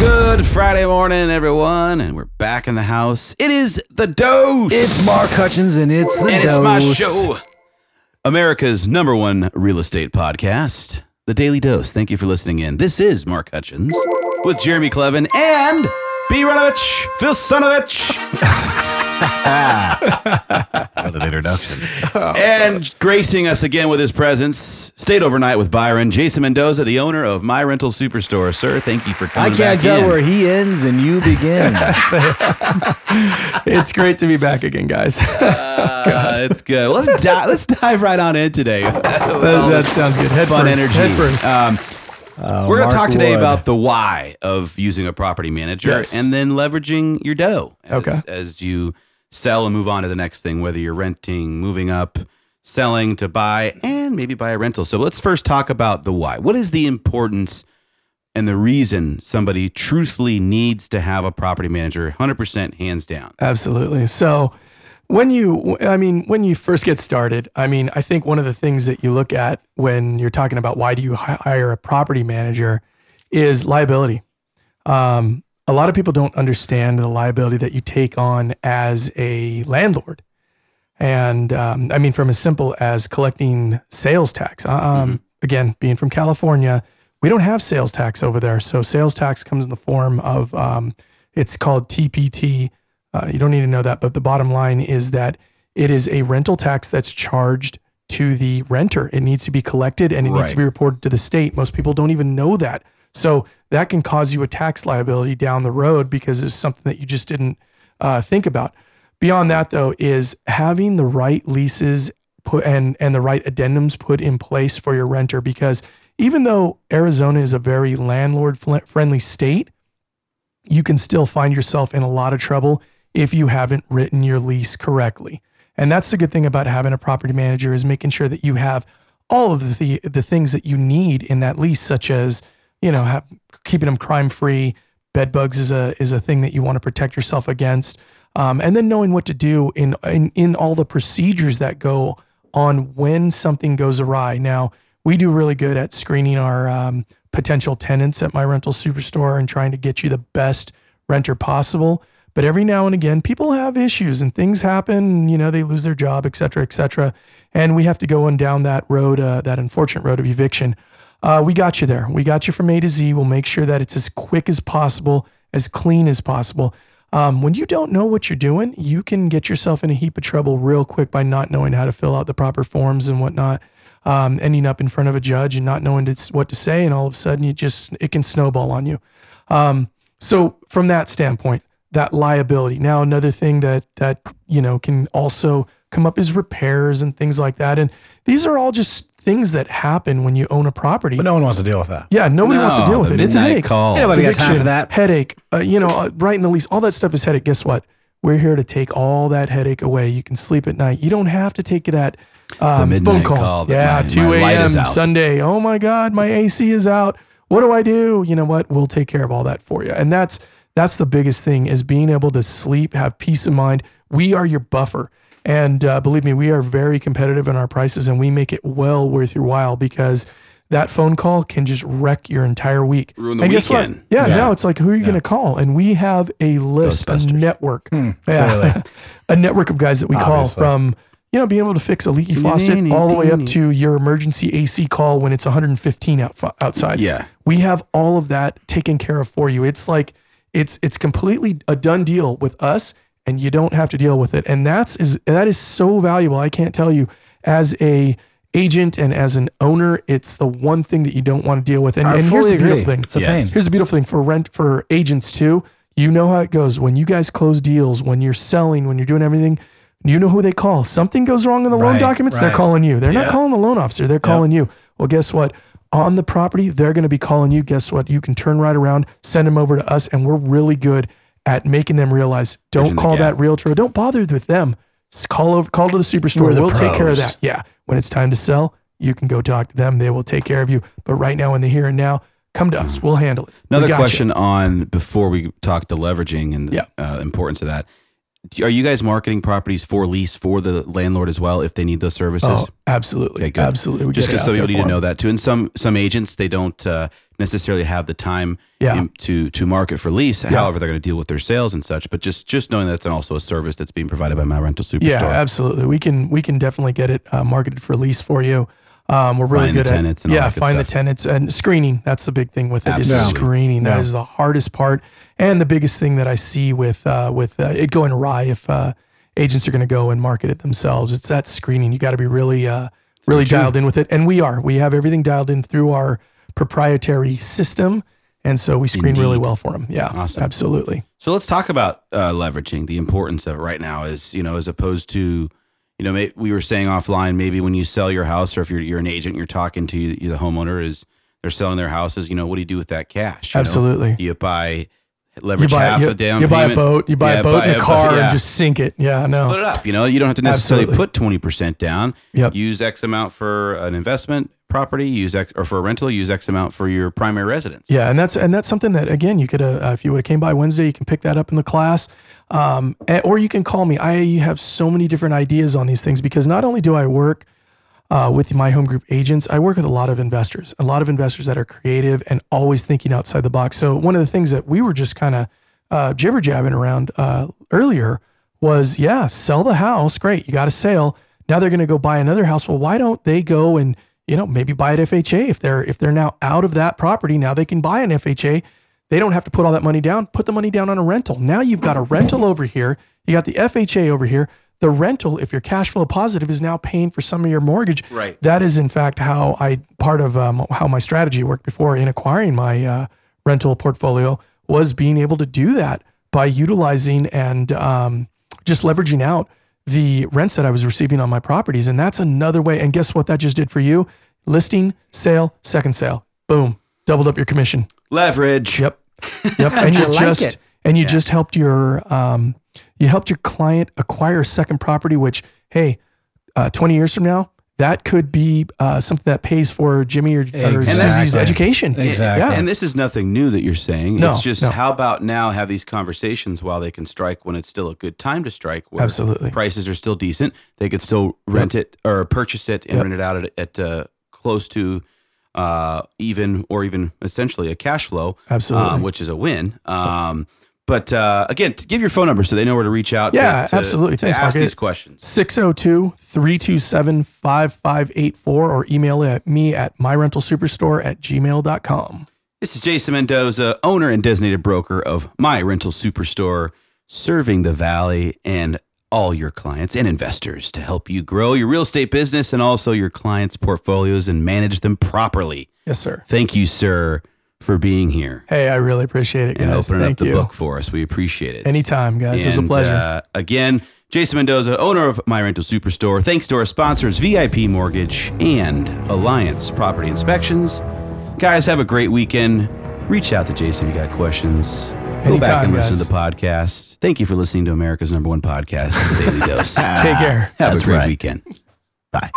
Good Friday morning, everyone, and we're back in the house. It is the dose. It's Mark Hutchins and it's the and it's my Dose. show. America's number one real estate podcast, The Daily Dose. Thank you for listening in. This is Mark Hutchins with Jeremy Clevin and B. Ranovich, Phil Sonovich. What an introduction. and gracing us again with his presence, stayed overnight with Byron, Jason Mendoza, the owner of My Rental Superstore. Sir, thank you for coming. I can't back tell in. where he ends and you begin. It's great to be back again, guys. Uh, it's good. Well, let's dive. Let's dive right on in today. That, that sounds good. Head fun first. energy. Head first. Um, we're going to talk today Wood. about the why of using a property manager Yes. and then leveraging your dough. As, Okay. As you sell and move on to the next thing, whether you're renting, moving up, selling to buy, and maybe buy a rental. So let's first talk about the why. What is the importance and the reason somebody truthfully needs to have a property manager 100% hands down? Absolutely. So when you, I mean, when you first get started, I mean, I think one of the things that you look at when you're talking about why do you hire a property manager is liability. Um, a lot of people don't understand the liability that you take on as a landlord. And um, I mean, from as simple as collecting sales tax. Um, Again, being from California, we don't have sales tax over there. So sales tax comes in the form of um, it's called TPT. Uh, you don't need to know that, but the bottom line is that it is a rental tax that's charged to the renter. It needs to be collected and it needs to be reported to the state. Most people don't even know that. So that can cause you a tax liability down the road because it's something that you just didn't uh, think about. Beyond that, though, is having the right leases put and and the right addendums put in place for your renter. Because even though Arizona is a very landlord friendly state, you can still find yourself in a lot of trouble if you haven't written your lease correctly. And that's the good thing about having a property manager is making sure that you have all of the the things that you need in that lease, such as you know keeping them crime free. Bed bugs is a is a thing that you want to protect yourself against, um, and then knowing what to do in, in in all the procedures that go on when something goes awry. Now we do really good at screening our um, potential tenants at my rental superstore and trying to get you the best renter possible. But every now and again, people have issues and things happen. You know, they lose their job, et cetera, et cetera. And we have to go on down that road, uh, that unfortunate road of eviction. Uh, we got you there. We got you from A to Z. We'll make sure that it's as quick as possible, as clean as possible. Um, when you don't know what you're doing, you can get yourself in a heap of trouble real quick by not knowing how to fill out the proper forms and whatnot, um, ending up in front of a judge and not knowing what to say, and all of a sudden you just it can snowball on you. Um, so from that standpoint, that liability. Now another thing that that you know can also come up is repairs and things like that, and these are all just things that happen when you own a property. But no one wants to deal with that. Yeah, nobody wants to deal with it. It's a headache. call. Ain't nobody got time for that. Headache. Uh, you know, uh, writing the lease, all that stuff is headache. Guess what? We're here to take all that headache away. You can sleep at night. You don't have to take that um, phone call. call that yeah, my- 2 my light is a.m. Sunday. Oh my God, my AC is out. What do I do? You know what? We'll take care of all that for you. And that's that's the biggest thing is being able to sleep, have peace of mind. We are your buffer. And uh, believe me, we are very competitive in our prices and we make it well worth your while because that phone call can just wreck your entire week. Ruin the and guess what? weekend. Yeah, Yeah. now it's like, who are you going to call? And we have a list, a network. Hmm, yeah. a network of guys that we call from, you know, being able to fix a leaky faucet all the way up to your emergency AC call when it's 115 out, outside. Yeah. We have all of that taken care of for you. It's like it's it's completely a done deal with us and you don't have to deal with it. And that's is that is so valuable. I can't tell you as a agent and as an owner, it's the one thing that you don't want to deal with. And, I and here's fully the beautiful agree. thing. It's a Yes. pain. Here's the beautiful thing for rent for agents too. You know how it goes when you guys close deals, when you're selling, when you're doing everything. You know who they call. Something goes wrong in the loan Right, documents, they're calling you. They're Yeah. not calling the loan officer. They're calling you. Well, guess what? On the property, they're going to be calling you. Guess what? You can turn right around, send them over to us, and we're really good at making them realize. Don't Bridging call that realtor. Don't bother with them. Just call over. Call to the superstore. The we'll take care of that. Yeah. When it's time to sell, you can go talk to them. They will take care of you. But right now, in the here and now, come to us. We'll handle it. Another got you. question on before we talk to leveraging and the Yeah. uh, importance of that. Are you guys marketing properties for lease for the landlord as well if they need those services? Oh, absolutely, Okay, absolutely. We Just because some people need to know that too. And some some agents they don't uh, necessarily have the time Yeah. in- to to market for lease. However, they're going to deal with their sales and such. But just just knowing that's also a service that's being provided by my rental superstore. Yeah, absolutely. We can we can definitely get it uh, marketed for lease for you. Um, we're really Find the good at tenants and all yeah, that find the tenants and screening. That's the big thing with it. Is Absolutely. screening. That Yeah. is the hardest part and the biggest thing that I see with uh, with uh, it going awry if uh, agents are going to go and market it themselves. It's that screening. You got to be really uh, really true. dialed in with it, and we are. We have everything dialed in through our proprietary system, and so we screen really well for them. Yeah, Awesome. absolutely. So let's talk about uh, leveraging the importance of it right now. Is you know as opposed to you know may, we were saying offline maybe when you sell your house or if you're you're an agent you're talking to you, the homeowner is they're selling their houses. You know what do you do with that cash? You know? Absolutely. Do you buy You buy, half you, a down you buy a boat, you buy Yeah, a boat buy and a a car yeah. and just sink it. Yeah, no. split it up. You know, you don't have to necessarily Absolutely. put twenty percent down. Yep. Use X amount for an investment property. Use X or for a rental. Use X amount for your primary residence. Yeah, and that's and that's something that again you could uh, if you would have came by Wednesday, you can pick that up in the class, um, and- or you can call me. I have so many different ideas on these things because not only do I work uh, with my home group agents, I work with a lot of investors, a lot of investors that are creative and always thinking outside the box. So one of the things that we were just kind of uh, jibber jabbing around uh, earlier was, yeah, sell the house, great, you got a sale. Now they're going to go buy another house. Well, why don't they go and you know maybe buy at FHA if they're if they're now out of that property? Now they can buy an FHA. They don't have to put all that money down. Put the money down on a rental. Now you've got a rental over here. You got the FHA over here. The rental, if you're cash flow positive, is now paying for some of your mortgage. Right. That is, in fact, how I part of um, how my strategy worked before in acquiring my uh, rental portfolio was being able to do that by utilizing and um, just leveraging out the rents that I was receiving on my properties. And that's another way. And guess what that just did for you? Listing, sale, second sale. Boom. Doubled up your commission. Leverage. Yep. Yep. and you like just it. and you just helped your um you helped your client acquire a second property, which hey, uh, twenty years from now, that could be uh, something that pays for Jimmy or, or Susie's education. Exactly. Yeah. And this is nothing new that you're saying. No, it's just no. how about now have these conversations while they can strike when it's still a good time to strike, where Absolutely. prices are still decent. They could still rent it or purchase it and Yep. rent it out at, at uh, close to uh, even or even essentially a cash flow, Absolutely. um, which is a win. Um, but uh, again, to give your phone number so they know where to reach out. Yeah, to, absolutely. To Thanks, ask Mark. these questions. 602 327 5584 or email at me at myrentalsuperstore at gmail.com. This is Jason Mendoza, owner and designated broker of My Rental Superstore, serving the Valley and all your clients and investors to help you grow your real estate business and also your clients' portfolios and manage them properly. Yes, sir. Thank you, sir, for being here Hey, I really appreciate it, and guys. opening Thank up the you. book for us. We appreciate it. Anytime, guys. it was a pleasure. uh, again, Jason Mendoza, owner of My Rental Superstore. Thanks to our sponsors, VIP Mortgage and Alliance Property Inspections. Guys, have a great weekend. Reach out to Jason if you got questions. Go back Anytime, and listen to the podcast. Thank you for listening to America's number one podcast, The Daily Dose. Take care. Have That's a great right. weekend. Bye.